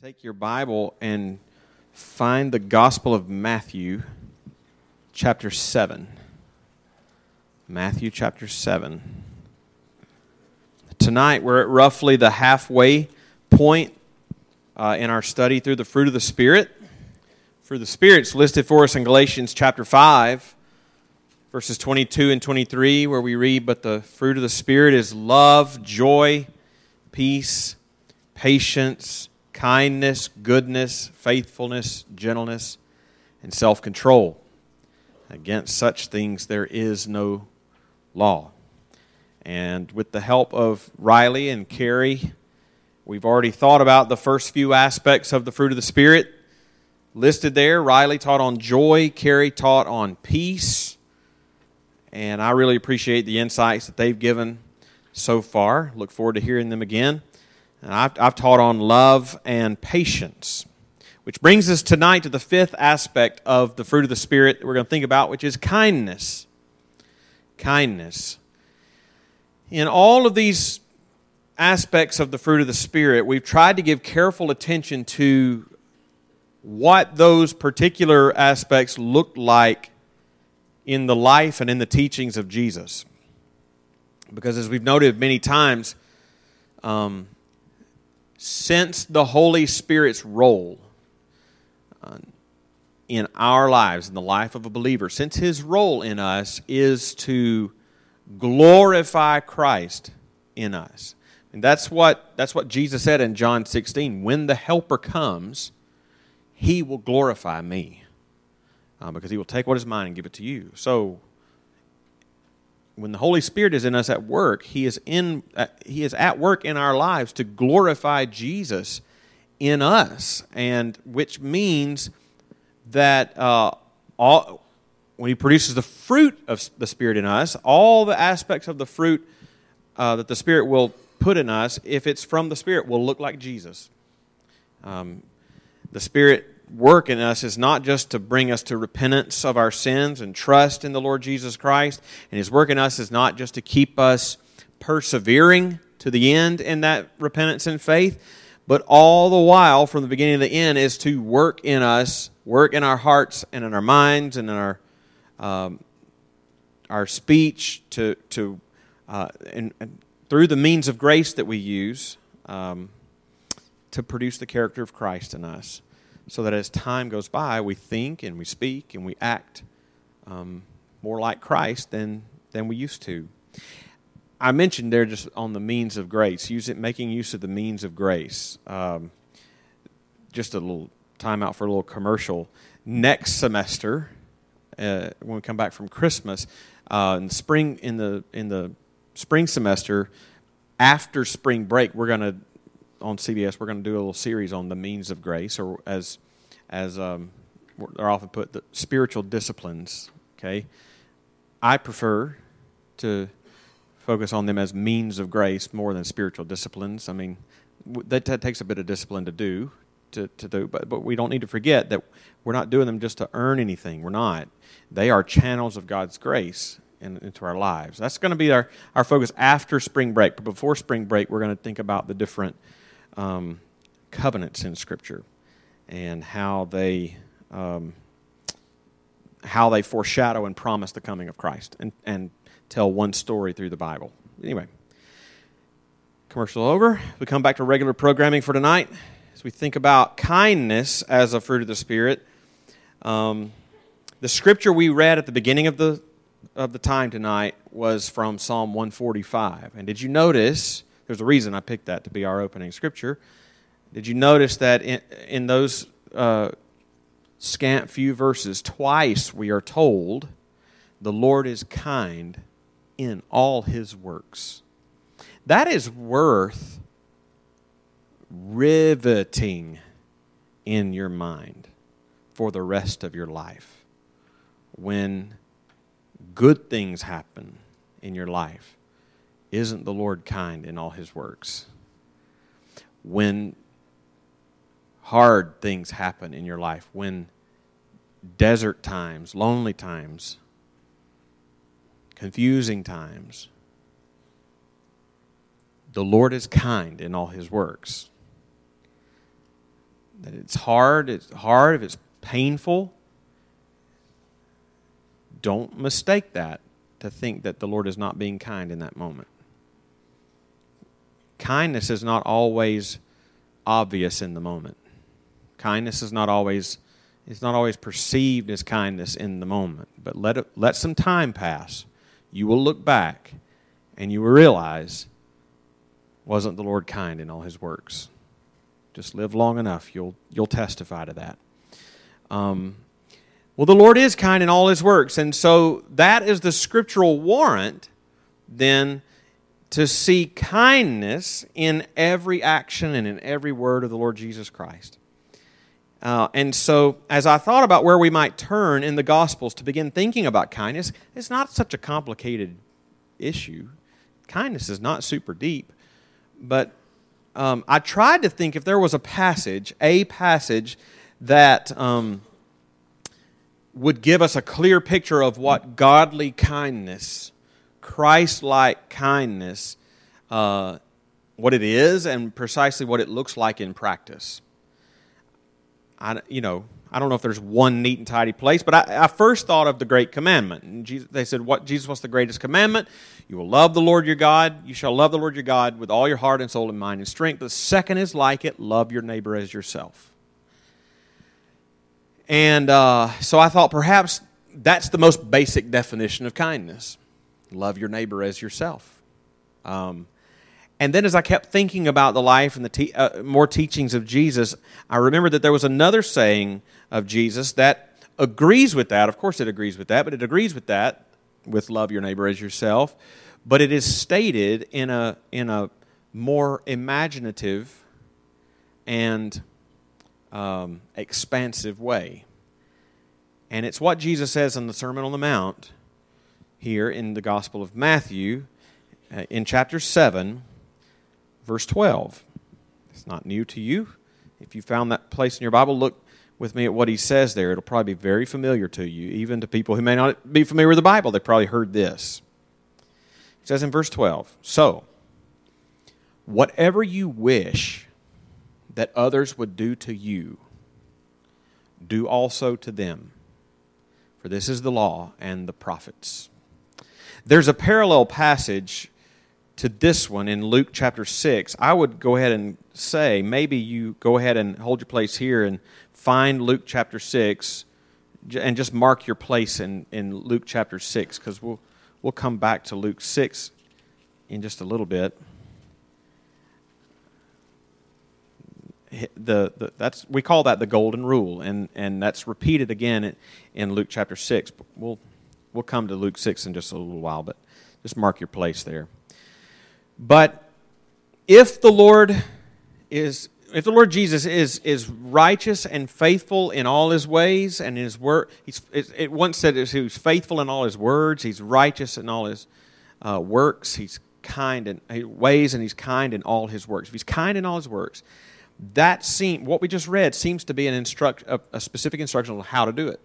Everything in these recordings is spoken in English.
Take your Bible and find the Gospel of Matthew, chapter 7. Matthew chapter 7. Tonight, we're at roughly the halfway point uh, in our study through the fruit of the Spirit. Fruit of the Spirit's listed for us in Galatians chapter 5, verses 22 and 23, where we read, But the fruit of the Spirit is love, joy, peace, patience kindness, goodness, faithfulness, gentleness, and self control. Against such things there is no law. And with the help of Riley and Carrie, we've already thought about the first few aspects of the fruit of the Spirit listed there. Riley taught on joy, Carrie taught on peace. And I really appreciate the insights that they've given so far. Look forward to hearing them again. And I've, I've taught on love and patience, which brings us tonight to the fifth aspect of the fruit of the Spirit that we're going to think about, which is kindness. Kindness. In all of these aspects of the fruit of the Spirit, we've tried to give careful attention to what those particular aspects look like in the life and in the teachings of Jesus. Because as we've noted many times, um, since the Holy Spirit's role uh, in our lives, in the life of a believer, since his role in us is to glorify Christ in us. And that's what, that's what Jesus said in John 16. When the Helper comes, he will glorify me uh, because he will take what is mine and give it to you. So when the Holy Spirit is in us at work, He is in uh, He is at work in our lives to glorify Jesus in us, and which means that uh, all when He produces the fruit of the Spirit in us, all the aspects of the fruit uh, that the Spirit will put in us, if it's from the Spirit, will look like Jesus. Um, the Spirit work in us is not just to bring us to repentance of our sins and trust in the Lord Jesus Christ. And His work in us is not just to keep us persevering to the end in that repentance and faith, but all the while, from the beginning to the end, is to work in us, work in our hearts and in our minds and in our um, our speech to to uh, and, and, through the means of grace that we use um, to produce the character of Christ in us so that as time goes by, we think and we speak and we act um, more like Christ than, than we used to. I mentioned there just on the means of grace, use it, making use of the means of grace. Um, just a little time out for a little commercial. Next semester, uh, when we come back from Christmas, uh, in spring in the in the spring semester, after spring break, we're going to on CBS, we're going to do a little series on the means of grace, or as as um, they're often put, the spiritual disciplines. Okay, I prefer to focus on them as means of grace more than spiritual disciplines. I mean, that, that takes a bit of discipline to do. To, to do, but, but we don't need to forget that we're not doing them just to earn anything. We're not. They are channels of God's grace in, into our lives. That's going to be our, our focus after spring break. But before spring break, we're going to think about the different um, covenants in Scripture and how they um, how they foreshadow and promise the coming of Christ and, and tell one story through the Bible. Anyway, commercial over. We come back to regular programming for tonight as we think about kindness as a fruit of the Spirit. Um, the scripture we read at the beginning of the of the time tonight was from Psalm 145. And did you notice? There's a reason I picked that to be our opening scripture. Did you notice that in, in those uh, scant few verses, twice we are told the Lord is kind in all his works? That is worth riveting in your mind for the rest of your life. When good things happen in your life, isn't the Lord kind in all his works? When hard things happen in your life, when desert times, lonely times, confusing times, the Lord is kind in all his works. That it's hard, it's hard, if it's painful, don't mistake that to think that the Lord is not being kind in that moment. Kindness is not always obvious in the moment. Kindness is not always it's not always perceived as kindness in the moment, but let it, let some time pass. You will look back and you will realize wasn't the Lord kind in all his works. Just live long enough, you'll you'll testify to that. Um, well, the Lord is kind in all his works, and so that is the scriptural warrant then to see kindness in every action and in every word of the Lord Jesus Christ. Uh, and so, as I thought about where we might turn in the Gospels to begin thinking about kindness, it's not such a complicated issue. Kindness is not super deep. But um, I tried to think if there was a passage, a passage that um, would give us a clear picture of what godly kindness, Christ like kindness, uh, what it is, and precisely what it looks like in practice. I, you know, I don't know if there's one neat and tidy place, but I, I first thought of the great commandment. And Jesus, they said, "What Jesus? What's the greatest commandment? You will love the Lord your God. You shall love the Lord your God with all your heart and soul and mind and strength." The second is like it: love your neighbor as yourself. And uh, so I thought perhaps that's the most basic definition of kindness: love your neighbor as yourself. Um, and then as I kept thinking about the life and the te- uh, more teachings of Jesus, I remembered that there was another saying of Jesus that agrees with that. Of course, it agrees with that, but it agrees with that with love your neighbor as yourself. But it is stated in a, in a more imaginative and um, expansive way. And it's what Jesus says in the Sermon on the Mount here in the Gospel of Matthew uh, in chapter 7 verse 12. It's not new to you. If you found that place in your Bible, look with me at what he says there. It'll probably be very familiar to you, even to people who may not be familiar with the Bible. They probably heard this. He says in verse 12 So, whatever you wish that others would do to you, do also to them. For this is the law and the prophets. There's a parallel passage to this one in Luke chapter 6, I would go ahead and say maybe you go ahead and hold your place here and find Luke chapter 6 and just mark your place in, in Luke chapter 6 because we'll, we'll come back to Luke 6 in just a little bit. The, the, that's, we call that the golden rule, and, and that's repeated again in, in Luke chapter 6. We'll, we'll come to Luke 6 in just a little while, but just mark your place there. But if the Lord is if the Lord Jesus is, is righteous and faithful in all his ways and in his word, he's, it once said he was faithful in all his words, he's righteous in all his uh, works, he's kind in ways, and he's kind in all his works. If he's kind in all his works, that seem what we just read seems to be an instruct a, a specific instruction on how to do it.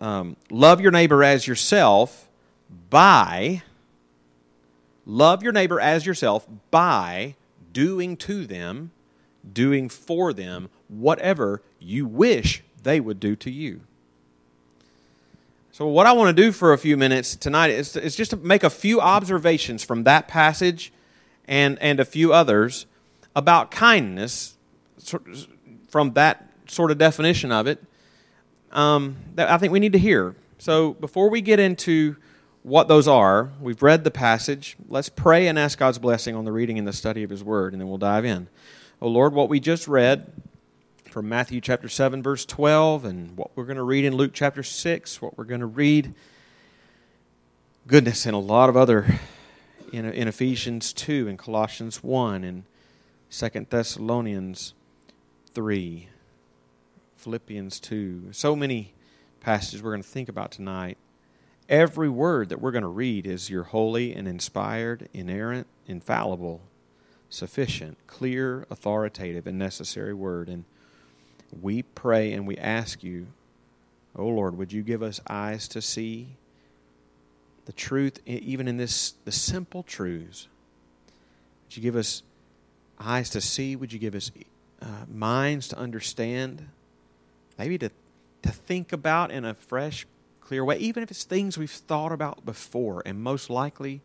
Um, love your neighbor as yourself by Love your neighbor as yourself by doing to them, doing for them whatever you wish they would do to you. So, what I want to do for a few minutes tonight is, to, is just to make a few observations from that passage and, and a few others about kindness from that sort of definition of it um, that I think we need to hear. So, before we get into what those are. We've read the passage. Let's pray and ask God's blessing on the reading and the study of His Word, and then we'll dive in. Oh Lord, what we just read from Matthew chapter 7, verse 12, and what we're going to read in Luke chapter 6, what we're going to read, goodness, and a lot of other in, in Ephesians 2 and Colossians 1 and 2 Thessalonians 3, Philippians 2. So many passages we're going to think about tonight. Every word that we're going to read is your holy and inspired, inerrant, infallible, sufficient, clear, authoritative, and necessary word. And we pray and we ask you, oh Lord, would you give us eyes to see the truth, even in this the simple truths? Would you give us eyes to see? Would you give us uh, minds to understand, maybe to, to think about in a fresh, clear way, even if it's things we've thought about before, and most likely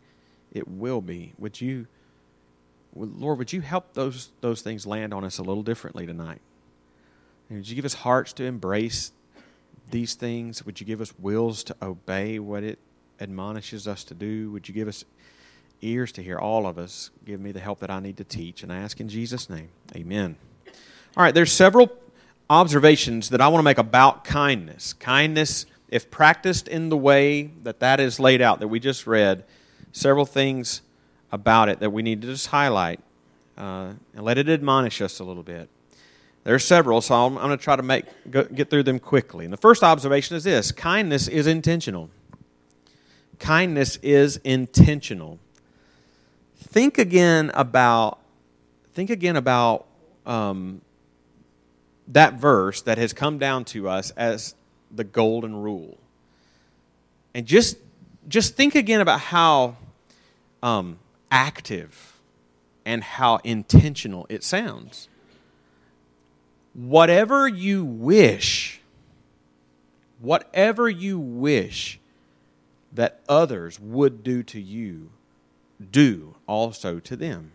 it will be. Would you, Lord, would you help those, those things land on us a little differently tonight? And would you give us hearts to embrace these things? Would you give us wills to obey what it admonishes us to do? Would you give us ears to hear all of us? Give me the help that I need to teach. And I ask in Jesus' name. Amen. All right, there's several observations that I want to make about kindness. Kindness, if practiced in the way that that is laid out, that we just read, several things about it that we need to just highlight uh, and let it admonish us a little bit. There are several, so I'm, I'm going to try to make, go, get through them quickly. And the first observation is this kindness is intentional. Kindness is intentional. Think again about think again about um, that verse that has come down to us as the golden rule, and just just think again about how um, active and how intentional it sounds whatever you wish, whatever you wish that others would do to you, do also to them.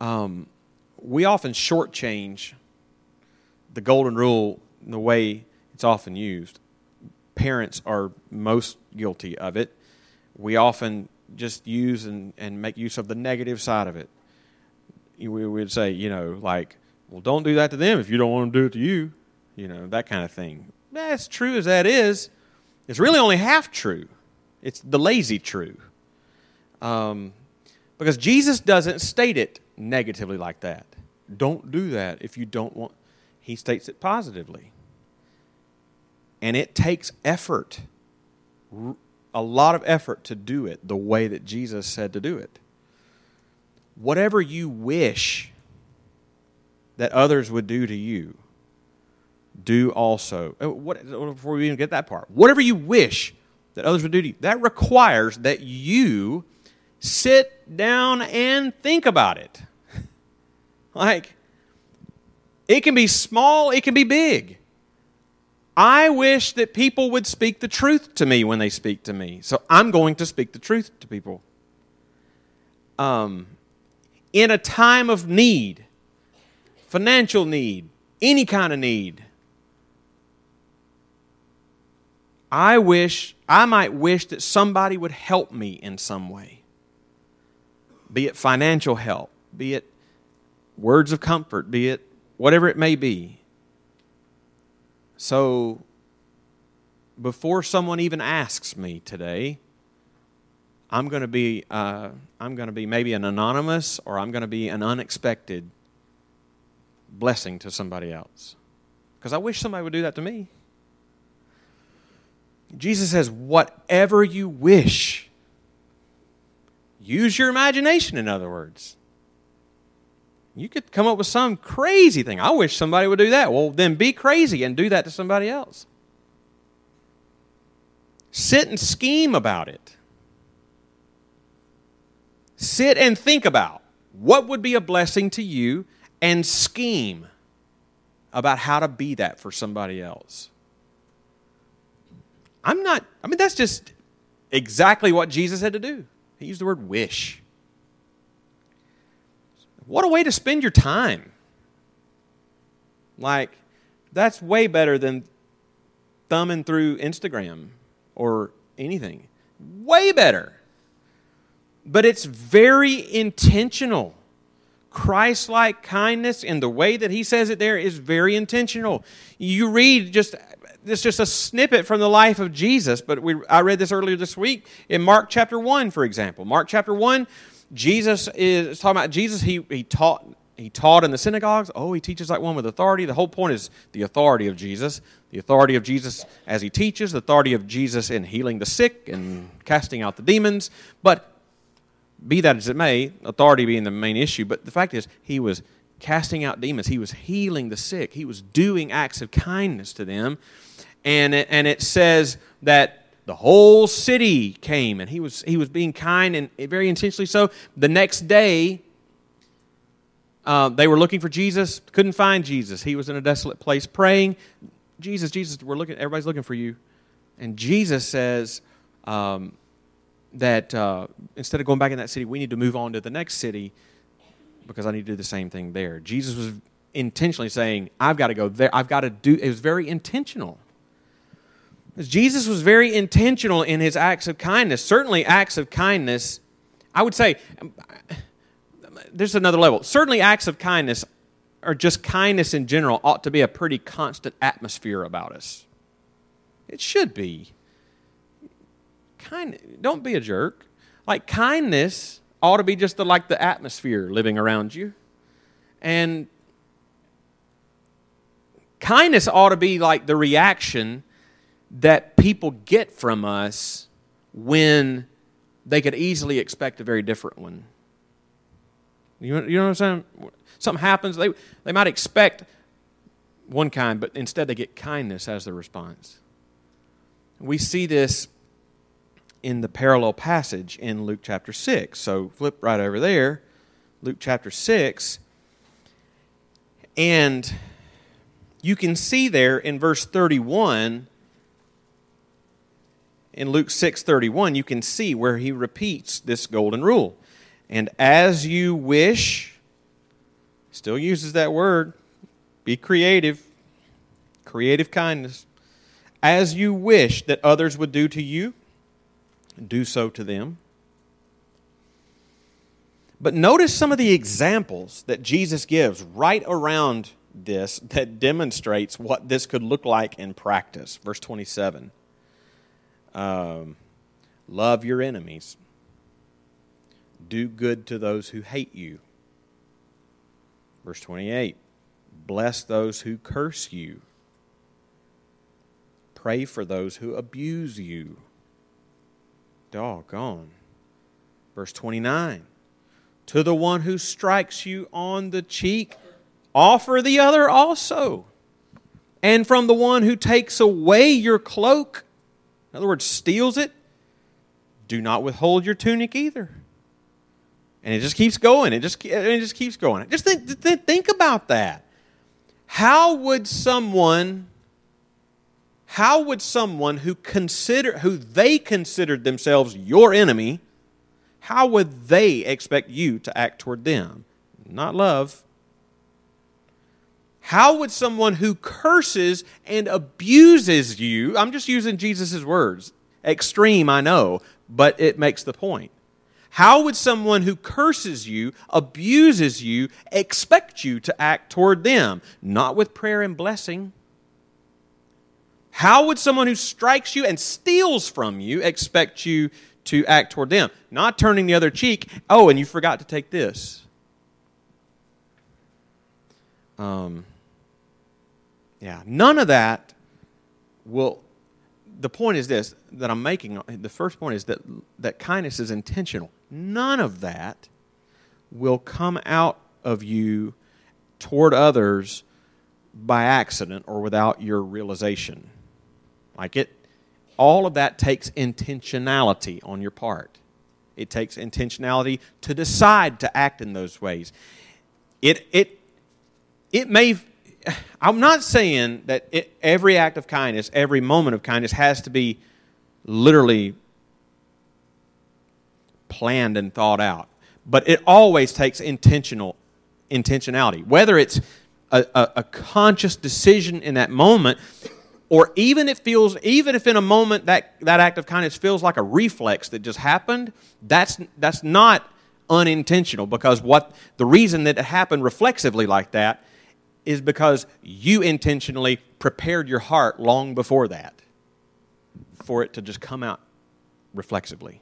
Um, we often shortchange the golden rule the way it's often used. Parents are most guilty of it. We often just use and, and make use of the negative side of it. We would say, you know, like, well, don't do that to them if you don't want them to do it to you. You know, that kind of thing. As true as that is, it's really only half true. It's the lazy true. Um, because Jesus doesn't state it negatively like that. Don't do that if you don't want. He states it positively. And it takes effort, a lot of effort to do it the way that Jesus said to do it. Whatever you wish that others would do to you, do also. Uh, what, before we even get that part, whatever you wish that others would do to you, that requires that you sit down and think about it. like, it can be small, it can be big. I wish that people would speak the truth to me when they speak to me. So I'm going to speak the truth to people. Um, in a time of need, financial need, any kind of need. I wish, I might wish that somebody would help me in some way. Be it financial help, be it words of comfort, be it whatever it may be. So, before someone even asks me today, I'm going to be, uh, I'm going to be maybe an anonymous or I'm going to be an unexpected blessing to somebody else. Because I wish somebody would do that to me. Jesus says, whatever you wish. Use your imagination, in other words. You could come up with some crazy thing. I wish somebody would do that. Well, then be crazy and do that to somebody else. Sit and scheme about it. Sit and think about what would be a blessing to you and scheme about how to be that for somebody else. I'm not, I mean, that's just exactly what Jesus had to do. He used the word wish. What a way to spend your time. Like, that's way better than thumbing through Instagram or anything. Way better. But it's very intentional. Christ like kindness in the way that he says it there is very intentional. You read just it's just a snippet from the life of Jesus, but we, I read this earlier this week in Mark chapter 1, for example. Mark chapter 1, Jesus is talking about Jesus, he, he taught he taught in the synagogues. Oh, he teaches like one with authority. The whole point is the authority of Jesus. The authority of Jesus as he teaches, the authority of Jesus in healing the sick and casting out the demons. But be that as it may, authority being the main issue, but the fact is, he was casting out demons, he was healing the sick, he was doing acts of kindness to them. And it, and it says that the whole city came and he was, he was being kind and very intentionally so. The next day, uh, they were looking for Jesus, couldn't find Jesus. He was in a desolate place praying. Jesus, Jesus, we're looking. Everybody's looking for you. And Jesus says um, that uh, instead of going back in that city, we need to move on to the next city because I need to do the same thing there. Jesus was intentionally saying, I've got to go there. I've got to do. It was very intentional. Jesus was very intentional in his acts of kindness. Certainly, acts of kindness, I would say, um, there's another level. Certainly, acts of kindness, or just kindness in general, ought to be a pretty constant atmosphere about us. It should be. Kind, don't be a jerk. Like kindness ought to be just the, like the atmosphere living around you, and kindness ought to be like the reaction that people get from us when they could easily expect a very different one. You, you know what I'm saying? Something happens, they, they might expect one kind, but instead they get kindness as the response. We see this in the parallel passage in Luke chapter 6. So flip right over there, Luke chapter 6. And you can see there in verse 31 in Luke 6:31 you can see where he repeats this golden rule. And as you wish still uses that word be creative creative kindness as you wish that others would do to you do so to them. But notice some of the examples that Jesus gives right around this that demonstrates what this could look like in practice. Verse 27. Um, love your enemies. Do good to those who hate you. Verse 28 Bless those who curse you. Pray for those who abuse you. Doggone. Verse 29 To the one who strikes you on the cheek, offer the other also. And from the one who takes away your cloak, in other words, steals it, do not withhold your tunic either. And it just keeps going. It just, it just keeps going. Just think, think about that. How would someone, how would someone who consider, who they considered themselves your enemy, how would they expect you to act toward them? Not love. How would someone who curses and abuses you, I'm just using Jesus' words, extreme, I know, but it makes the point. How would someone who curses you, abuses you, expect you to act toward them? Not with prayer and blessing. How would someone who strikes you and steals from you expect you to act toward them? Not turning the other cheek. Oh, and you forgot to take this. Um, yeah, none of that will. The point is this that I'm making. The first point is that that kindness is intentional. None of that will come out of you toward others by accident or without your realization. Like it, all of that takes intentionality on your part. It takes intentionality to decide to act in those ways. It, it, it may I'm not saying that it, every act of kindness, every moment of kindness has to be literally planned and thought out. But it always takes intentional intentionality. Whether it's a, a, a conscious decision in that moment, or even it feels even if in a moment that, that act of kindness feels like a reflex that just happened, that's that's not unintentional because what the reason that it happened reflexively like that is because you intentionally prepared your heart long before that for it to just come out reflexively.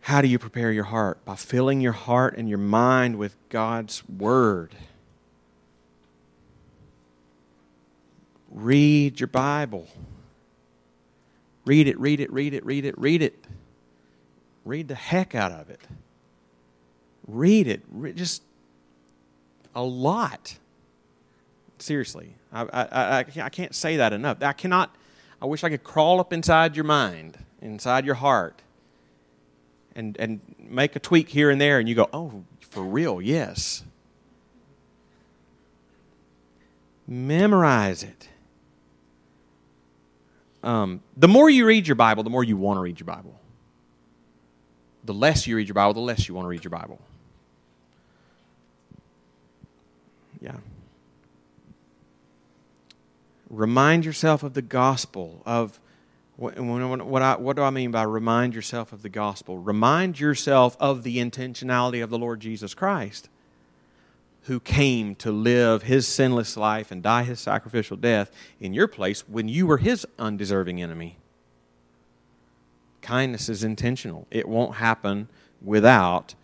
How do you prepare your heart? By filling your heart and your mind with God's Word. Read your Bible. Read it, read it, read it, read it, read it. Read the heck out of it. Read it. Just a lot. Seriously. I, I, I, I can't say that enough. I cannot, I wish I could crawl up inside your mind, inside your heart, and, and make a tweak here and there, and you go, oh, for real, yes. Memorize it. Um, the more you read your Bible, the more you want to read your Bible. The less you read your Bible, the less you want to read your Bible. Yeah. Remind yourself of the gospel, of what, what, I, what do I mean by remind yourself of the gospel? Remind yourself of the intentionality of the Lord Jesus Christ, who came to live his sinless life and die his sacrificial death in your place when you were his undeserving enemy. Kindness is intentional, it won't happen without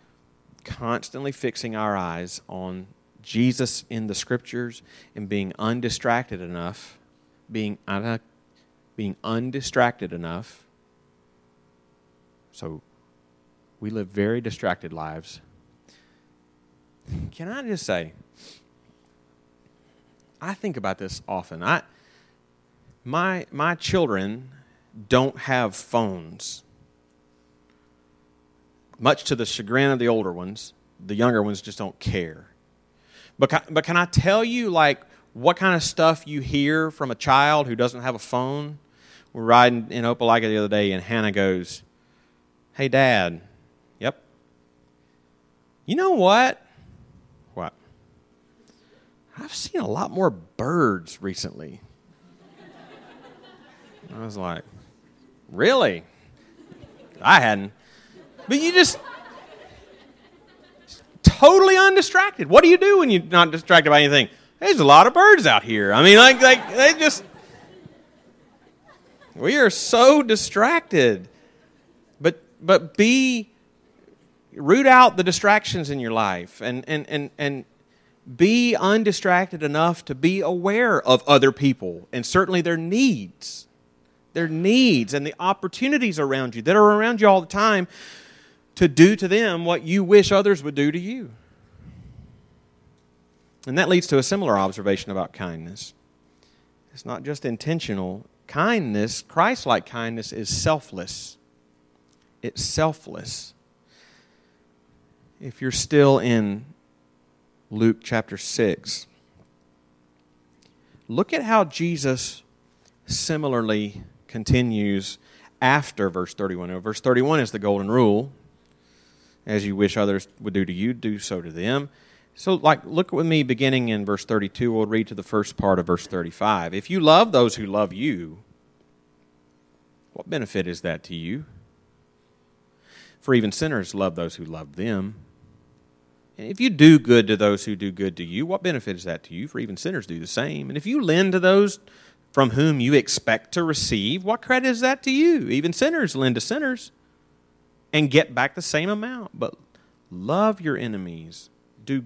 constantly fixing our eyes on Jesus in the scriptures and being undistracted enough, being being undistracted enough. So we live very distracted lives. Can I just say, I think about this often. I, my, my children don't have phones, much to the chagrin of the older ones. The younger ones just don't care. But can, but can I tell you, like, what kind of stuff you hear from a child who doesn't have a phone? We're riding in Opelika the other day, and Hannah goes, Hey, Dad. Yep. You know what? What? I've seen a lot more birds recently. I was like, Really? I hadn't. But you just totally undistracted. What do you do when you're not distracted by anything? There's a lot of birds out here. I mean, like, like they just we are so distracted. But but be root out the distractions in your life and and and and be undistracted enough to be aware of other people and certainly their needs. Their needs and the opportunities around you that are around you all the time to do to them what you wish others would do to you. And that leads to a similar observation about kindness. It's not just intentional, kindness, Christ like kindness, is selfless. It's selfless. If you're still in Luke chapter 6, look at how Jesus similarly continues after verse 31. Now, verse 31 is the golden rule. As you wish others would do to you, do so to them. So, like, look with me beginning in verse 32. We'll read to the first part of verse 35. If you love those who love you, what benefit is that to you? For even sinners love those who love them. And if you do good to those who do good to you, what benefit is that to you? For even sinners do the same. And if you lend to those from whom you expect to receive, what credit is that to you? Even sinners lend to sinners and get back the same amount. But love your enemies, do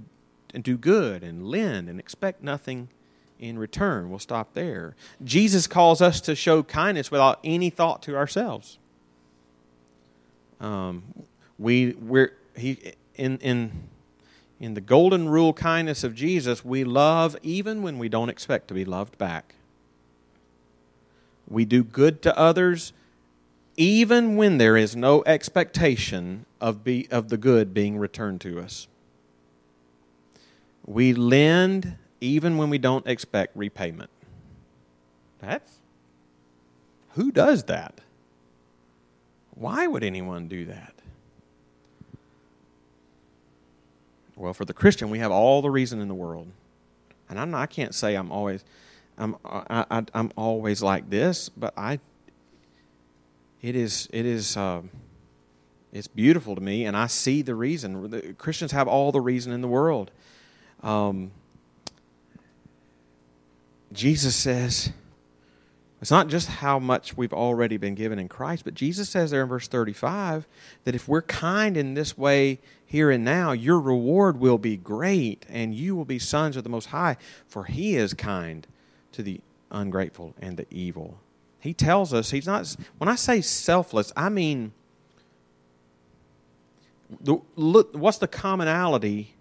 and do good and lend and expect nothing in return. We'll stop there. Jesus calls us to show kindness without any thought to ourselves. Um, we we're he in in in the golden rule kindness of Jesus, we love even when we don't expect to be loved back. We do good to others even when there is no expectation of, be, of the good being returned to us. We lend even when we don't expect repayment. That's who does that? Why would anyone do that? Well, for the Christian, we have all the reason in the world. And I'm not, I can't say I'm always I'm I, I, I'm always like this, but I it is it is uh, it's beautiful to me, and I see the reason. Christians have all the reason in the world. Um, Jesus says it's not just how much we've already been given in Christ, but Jesus says there in verse 35 that if we're kind in this way here and now, your reward will be great, and you will be sons of the Most High, for He is kind to the ungrateful and the evil. He tells us He's not, when I say selfless, I mean, the, look, what's the commonality?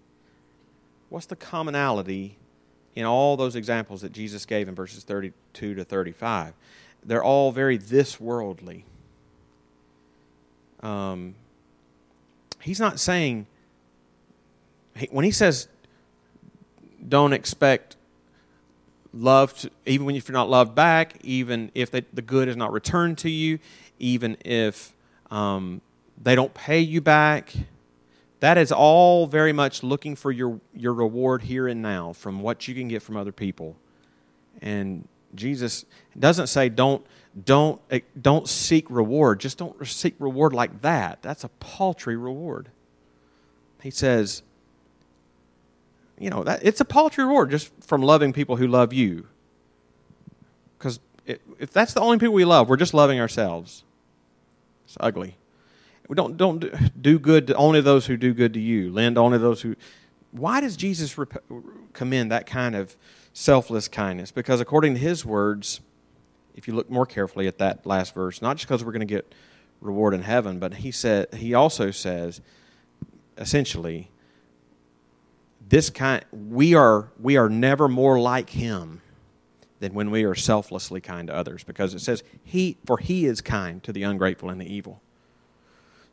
What's the commonality in all those examples that Jesus gave in verses 32 to 35. They're all very this worldly. Um, He's not saying, when he says, don't expect love, to, even when if you're not loved back, even if they, the good is not returned to you, even if um, they don't pay you back, that is all very much looking for your, your reward here and now from what you can get from other people. And Jesus doesn't say don't don't eh, don't seek reward. Just don't seek reward like that. That's a paltry reward. He says, you know, that it's a paltry reward just from loving people who love you. Because if that's the only people we love, we're just loving ourselves. It's ugly. We don't don't do good to only those who do good to you. Lend only those who. Why does Jesus rep- commend that kind of selfless kindness? Because according to his words, if you look more carefully at that last verse, not just because we're going to get reward in heaven, but he said he also says, essentially, this kind we are we are never more like him than when we are selflessly kind to others, because it says he for he is kind to the ungrateful and the evil.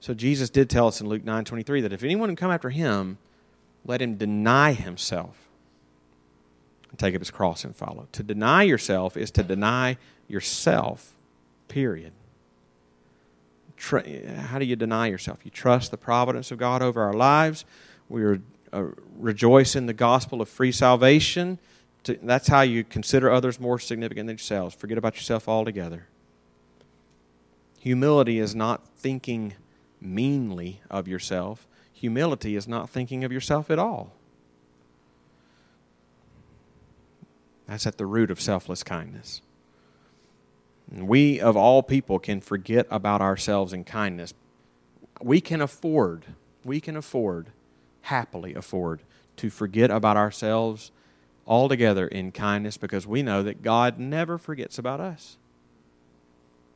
So Jesus did tell us in Luke 9:23 that if anyone would come after him, let him deny himself and take up his cross and follow. To deny yourself is to deny yourself. Period. How do you deny yourself? You trust the providence of God over our lives. We are, uh, rejoice in the gospel of free salvation. To, that's how you consider others more significant than yourselves. Forget about yourself altogether. Humility is not thinking meanly of yourself. Humility is not thinking of yourself at all. That's at the root of selfless kindness. We, of all people, can forget about ourselves in kindness. We can afford, we can afford, happily afford, to forget about ourselves altogether in kindness because we know that God never forgets about us.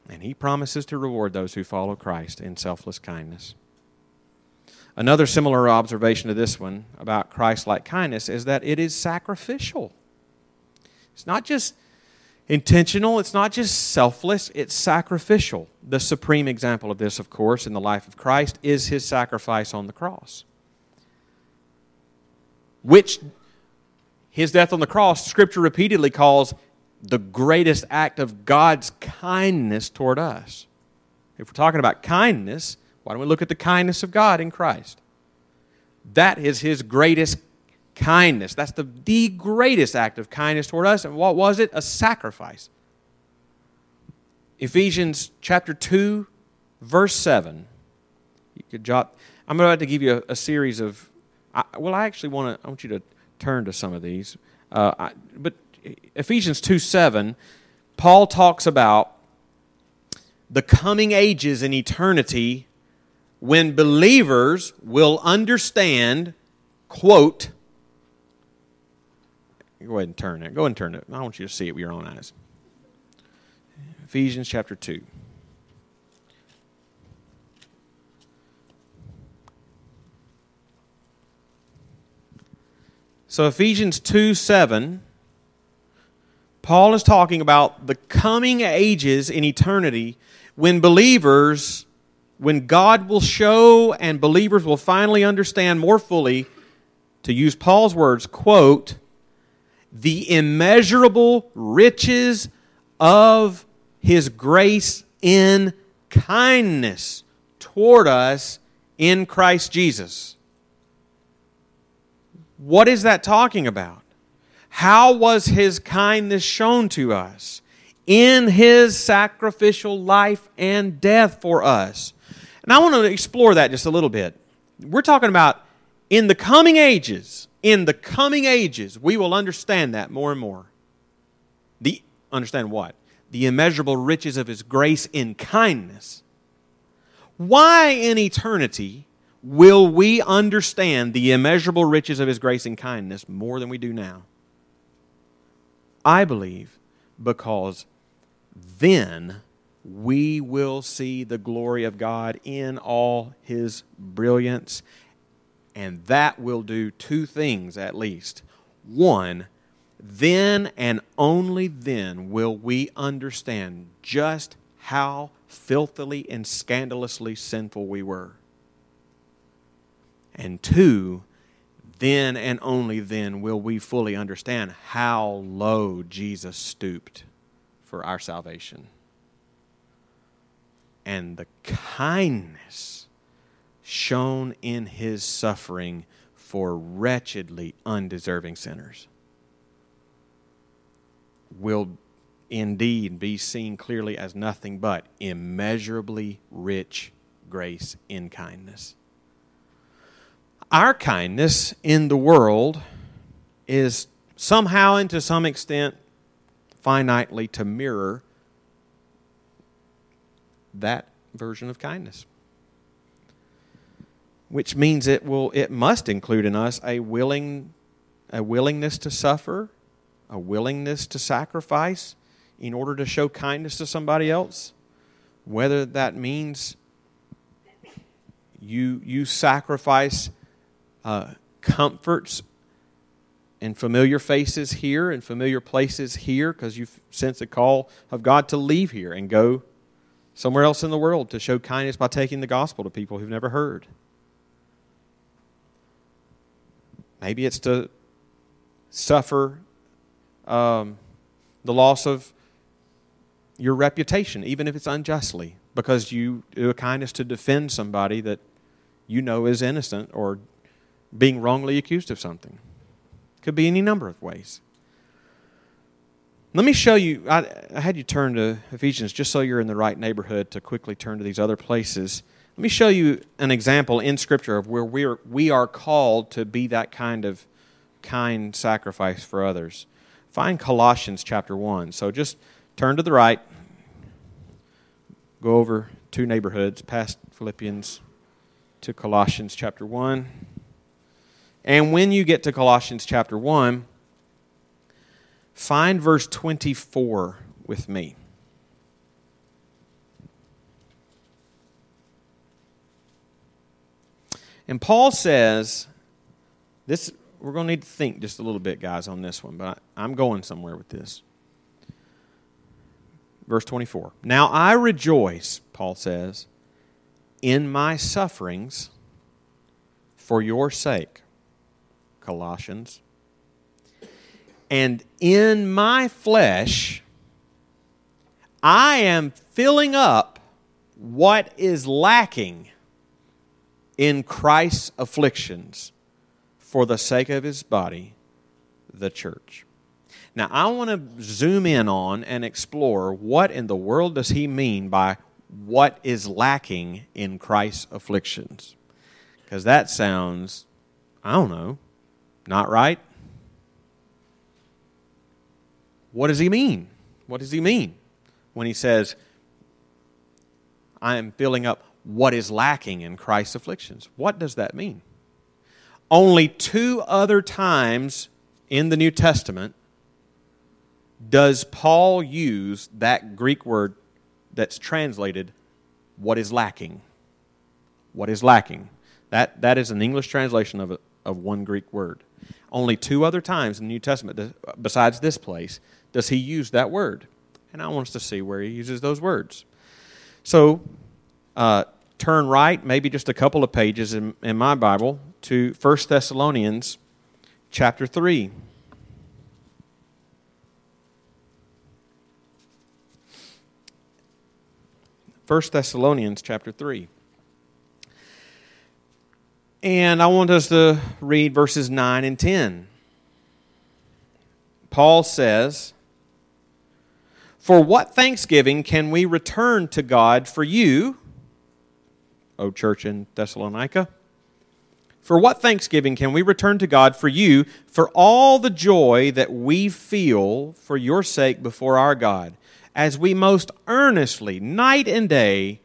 And he promises to reward those who follow Christ in selfless kindness. Another similar observation to this one about Christ like kindness is that it is sacrificial. It's not just intentional, it's not just selfless, it's sacrificial. The supreme example of this, of course, in the life of Christ is his sacrifice on the cross, which his death on the cross, Scripture repeatedly calls the greatest act of God's kindness toward us. If we're talking about kindness, why don't we look at the kindness of God in Christ? That is His greatest kindness. That's the, the greatest act of kindness toward us. And what was it? A sacrifice. Ephesians chapter 2, verse 7. You could jot. I'm about to give you a, a series of. I, well, I actually want to. I want you to turn to some of these. Uh, I, but Ephesians 2 7, Paul talks about the coming ages in eternity when believers will understand, quote, go ahead and turn it. Go ahead and turn it. I want you to see it with your own eyes. Ephesians chapter 2. So, Ephesians 2 7 Paul is talking about the coming ages in eternity when believers, when God will show and believers will finally understand more fully, to use Paul's words, quote, the immeasurable riches of his grace in kindness toward us in Christ Jesus. What is that talking about? How was his kindness shown to us? In his sacrificial life and death for us. And I want to explore that just a little bit. We're talking about in the coming ages, in the coming ages, we will understand that more and more. The understand what? The immeasurable riches of his grace in kindness. Why in eternity will we understand the immeasurable riches of his grace and kindness more than we do now? I believe because then we will see the glory of God in all his brilliance. And that will do two things at least. One, then and only then will we understand just how filthily and scandalously sinful we were. And two, then and only then will we fully understand how low Jesus stooped for our salvation. And the kindness shown in his suffering for wretchedly undeserving sinners will indeed be seen clearly as nothing but immeasurably rich grace in kindness. Our kindness in the world is somehow and to some extent finitely to mirror that version of kindness which means it will it must include in us a willing a willingness to suffer a willingness to sacrifice in order to show kindness to somebody else. Whether that means you you sacrifice uh, comforts and familiar faces here and familiar places here because you sense a call of God to leave here and go somewhere else in the world to show kindness by taking the gospel to people who've never heard. Maybe it's to suffer um, the loss of your reputation, even if it's unjustly, because you do a kindness to defend somebody that you know is innocent or being wrongly accused of something. Could be any number of ways. Let me show you. I, I, had you turn to Ephesians just so you're in the right neighborhood to quickly turn to these other places. Let me show you an example in Scripture of where we're, we are called to be that kind of kind sacrifice for others. Find Colossians chapter 1. So just turn to the right, go over two neighborhoods past Philippians to Colossians chapter 1. And when you get to Colossians chapter 1, find verse 24 with me. And Paul says, this we're going to need to think just a little bit, guys, on this one, but I'm going somewhere with this. Verse 24. Now I rejoice, Paul says, in my sufferings for your sake Colossians. And in my flesh, I am filling up what is lacking in Christ's afflictions for the sake of his body, the church. Now, I want to zoom in on and explore what in the world does he mean by what is lacking in Christ's afflictions? Because that sounds, I don't know, not right? What does he mean? What does he mean when he says, I am filling up what is lacking in Christ's afflictions? What does that mean? Only two other times in the New Testament does Paul use that Greek word that's translated what is lacking. What is lacking. That, that is an English translation of, a, of one Greek word. Only two other times in the New Testament, besides this place, does he use that word. And I want us to see where he uses those words. So, uh, turn right, maybe just a couple of pages in, in my Bible, to 1 Thessalonians chapter 3. First Thessalonians chapter 3. And I want us to read verses 9 and 10. Paul says, For what thanksgiving can we return to God for you, O church in Thessalonica? For what thanksgiving can we return to God for you for all the joy that we feel for your sake before our God, as we most earnestly, night and day,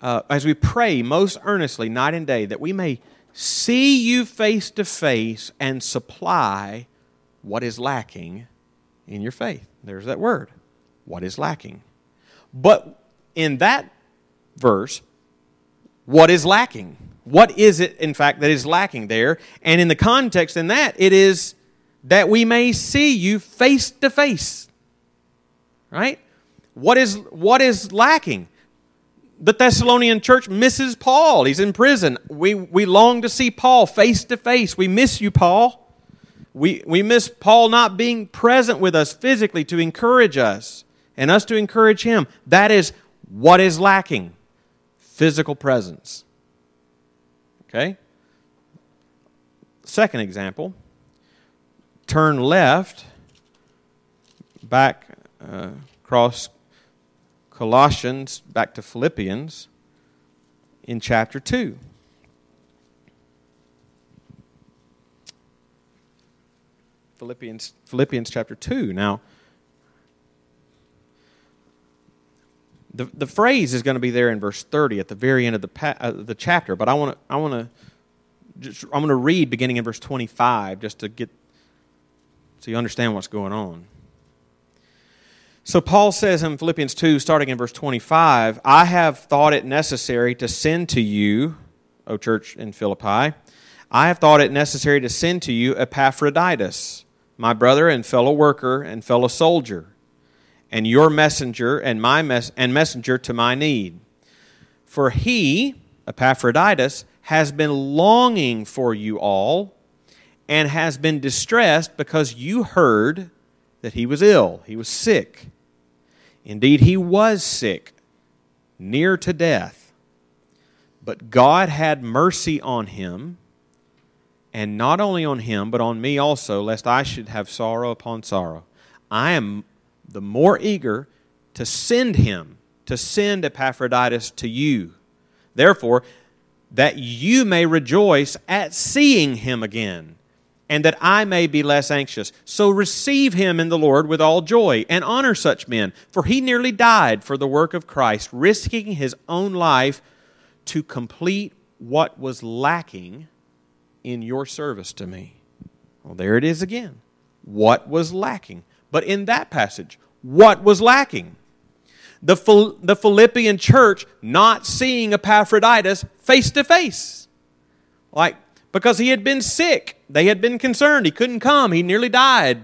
uh, as we pray most earnestly, night and day, that we may see you face to face and supply what is lacking in your faith. There's that word. What is lacking? But in that verse, what is lacking? What is it, in fact, that is lacking there? And in the context in that, it is that we may see you face to face. Right? What is, what is lacking? The Thessalonian church misses Paul. He's in prison. We, we long to see Paul face to face. We miss you, Paul. We, we miss Paul not being present with us physically to encourage us and us to encourage him. That is what is lacking physical presence. Okay? Second example turn left back uh, Colossians back to Philippians in chapter 2. Philippians, Philippians chapter 2. Now, the, the phrase is going to be there in verse 30 at the very end of the, pa- uh, the chapter, but I want to I want to I'm going to read beginning in verse 25 just to get so you understand what's going on. So Paul says in Philippians 2, starting in verse 25, I have thought it necessary to send to you, O church in Philippi, I have thought it necessary to send to you Epaphroditus, my brother and fellow worker and fellow soldier, and your messenger and my mes- and messenger to my need. For he, Epaphroditus, has been longing for you all and has been distressed because you heard that he was ill, he was sick. Indeed, he was sick, near to death. But God had mercy on him, and not only on him, but on me also, lest I should have sorrow upon sorrow. I am the more eager to send him, to send Epaphroditus to you. Therefore, that you may rejoice at seeing him again and that I may be less anxious. So receive him in the Lord with all joy, and honor such men, for he nearly died for the work of Christ, risking his own life to complete what was lacking in your service to me. Well, there it is again. What was lacking? But in that passage, what was lacking? The, the Philippian church not seeing Epaphroditus face to face. Like, because he had been sick. They had been concerned. He couldn't come. He nearly died.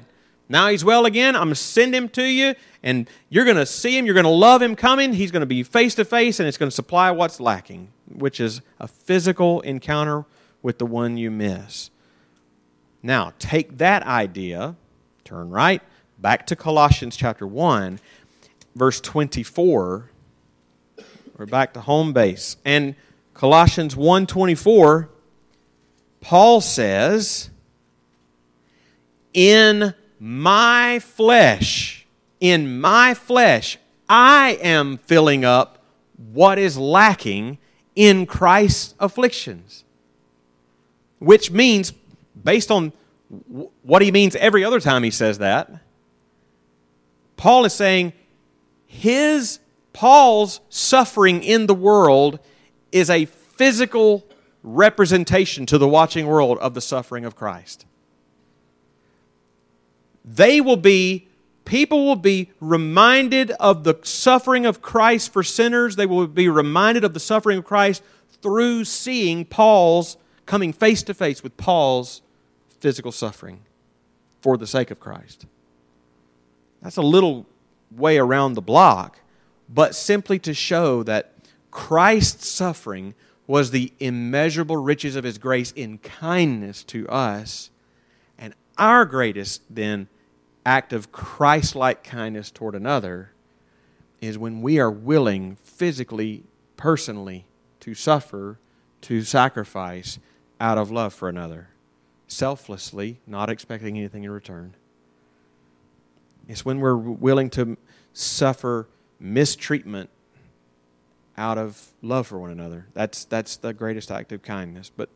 Now he's well again. I'm going to send him to you, and you're going to see him. You're going to love him coming. He's going to be face to face, and it's going to supply what's lacking, which is a physical encounter with the one you miss. Now, take that idea, turn right, back to Colossians chapter 1, verse 24. We're back to home base. And Colossians 1 24 Paul says, In my flesh, in my flesh, I am filling up what is lacking in Christ's afflictions. Which means, based on what he means every other time he says that, Paul is saying his, Paul's suffering in the world is a physical representation to the watching world of the suffering of Christ. They will be, people will be reminded of the suffering of Christ for sinners. They will be reminded of the suffering of Christ through seeing Paul's, coming face to face with Paul's physical suffering for the sake of Christ. That's a little way around the block, but simply to show that Christ's suffering was the immeasurable riches of his grace in kindness to us. And our greatest, then, act of Christ like kindness toward another is when we are willing, physically, personally, to suffer, to sacrifice out of love for another, selflessly, not expecting anything in return. It's when we're willing to suffer mistreatment out of love for one another. That's, that's the greatest act of kindness. But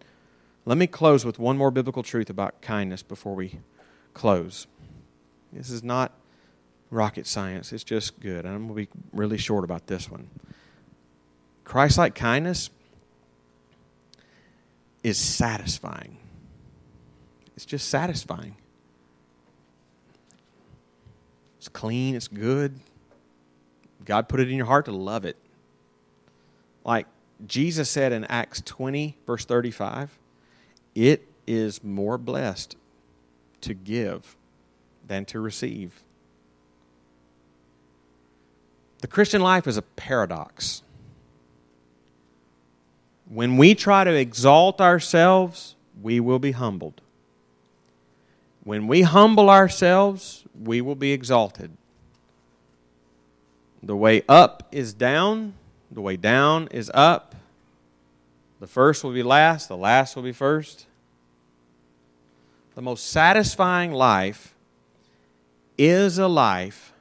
let me close with one more biblical truth about kindness before we close. This is not rocket science, it's just good. And I'm going to be really short about this one. Christ like kindness is satisfying. It's just satisfying. It's clean, it's good. God put it in your heart to love it. Like Jesus said in Acts 20, verse 35, it is more blessed to give than to receive. The Christian life is a paradox. When we try to exalt ourselves, we will be humbled. When we humble ourselves, we will be exalted. The way up is down, the way down is up. The first will be last, the last will be first. The most satisfying life is a life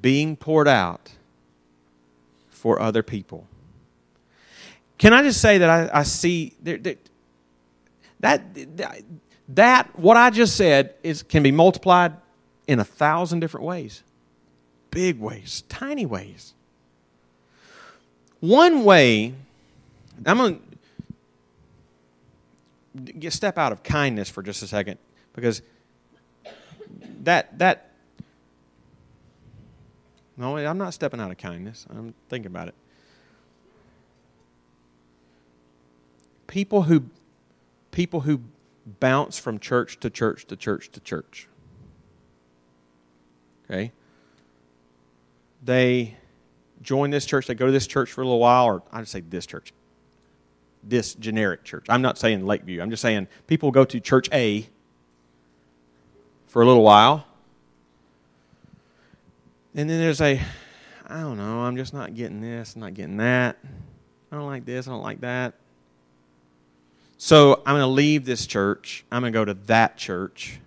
being poured out for other people. Can I just say that I, I see that, that, that, what I just said, is, can be multiplied in a thousand different ways big ways, tiny ways. One way, I'm going to step out of kindness for just a second because that that no, I'm not stepping out of kindness. I'm thinking about it. People who people who bounce from church to church to church to church. Okay? They join this church, they go to this church for a little while, or I just say this church, this generic church. I'm not saying Lakeview. I'm just saying people go to church A for a little while. And then there's a, I don't know, I'm just not getting this, I'm not getting that. I don't like this, I don't like that. So I'm going to leave this church. I'm going to go to that church.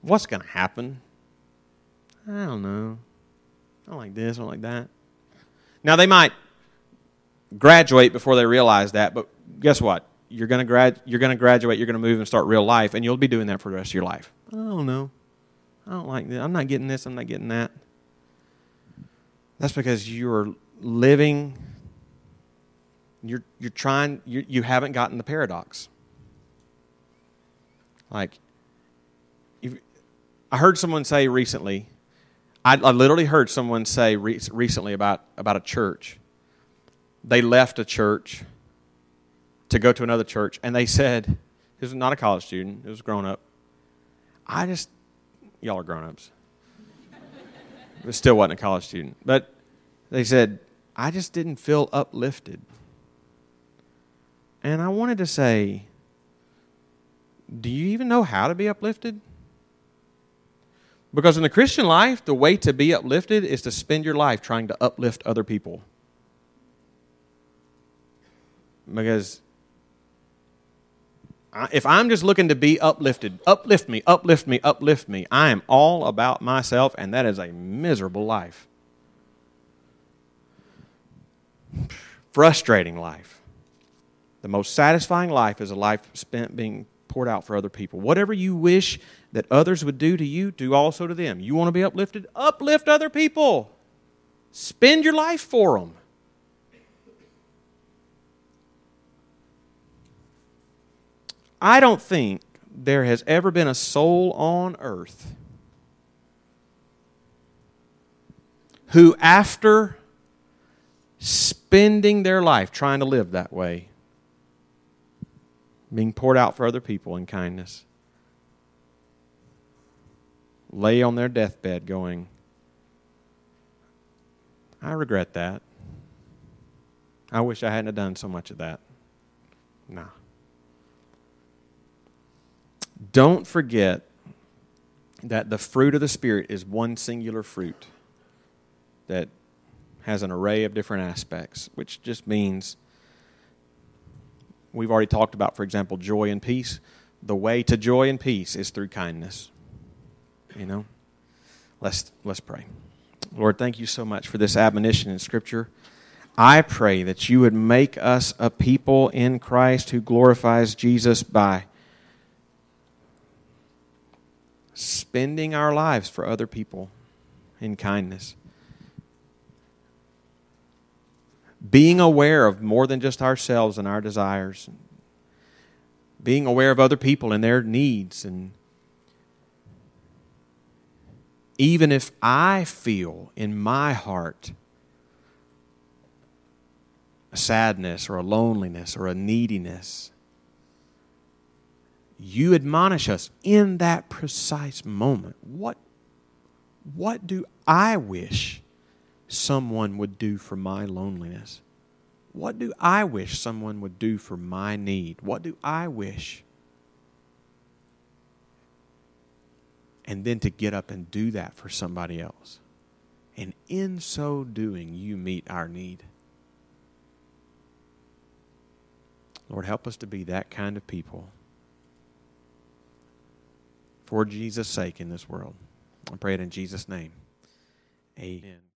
What's going to happen? I don't know. I don't like this, I don't like that. Now, they might graduate before they realize that, but guess what? You're going grad- to graduate, you're going to move and start real life, and you'll be doing that for the rest of your life. I don't know. I don't like this. I'm not getting this, I'm not getting that. That's because you're living you're, you're trying, you, you haven't gotten the paradox. Like, I heard someone say recently, I, I literally heard someone say re- recently about, about a church. They left a church to go to another church, and they said, this was not a college student, it was grown up. I just, y'all are grown ups. it still wasn't a college student. But they said, I just didn't feel uplifted. And I wanted to say, do you even know how to be uplifted? Because in the Christian life, the way to be uplifted is to spend your life trying to uplift other people. Because if I'm just looking to be uplifted, uplift me, uplift me, uplift me, I am all about myself, and that is a miserable life. Frustrating life. The most satisfying life is a life spent being poured out for other people. Whatever you wish that others would do to you, do also to them. You want to be uplifted? Uplift other people. Spend your life for them. I don't think there has ever been a soul on earth who, after spending their life trying to live that way, being poured out for other people in kindness, lay on their deathbed going, I regret that. I wish I hadn't done so much of that. Nah. Don't forget that the fruit of the Spirit is one singular fruit that has an array of different aspects, which just means we've already talked about, for example, joy and peace. The way to joy and peace is through kindness. You know? Let's, let's pray. Lord, thank you so much for this admonition in Scripture. I pray that you would make us a people in Christ who glorifies Jesus by spending our lives for other people in kindness. Being aware of more than just ourselves and our desires, being aware of other people and their needs. And even if I feel in my heart a sadness or a loneliness or a neediness, you admonish us in that precise moment. What, what do I wish someone would do for my loneliness. what do I wish someone would do for my need? What do I wish? And then to get up and do that for somebody else. And in so doing, you meet our need. Lord, help us to be that kind of people for Jesus' sake in this world. I pray it in Jesus' name. Amen.